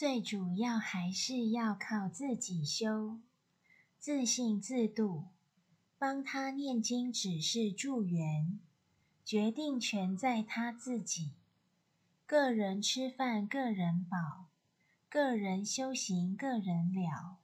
最主要还是要靠自己修自信自度帮他念经只是助缘决定权在他自己。个人吃饭个人饱个人修行个人了